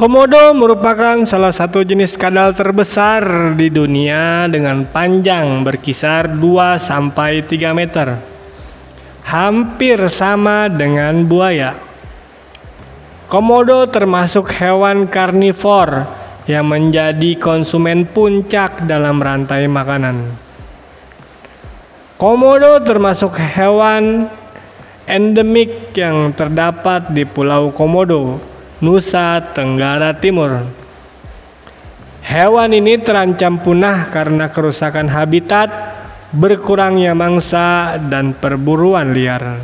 Komodo merupakan salah satu jenis kadal terbesar di dunia dengan panjang berkisar 2 sampai 3 meter. Hampir sama dengan buaya. Komodo termasuk hewan karnivor yang menjadi konsumen puncak dalam rantai makanan. Komodo termasuk hewan endemik yang terdapat di Pulau Komodo Nusa Tenggara Timur. Hewan ini terancam punah karena kerusakan habitat, berkurangnya mangsa, dan perburuan liar.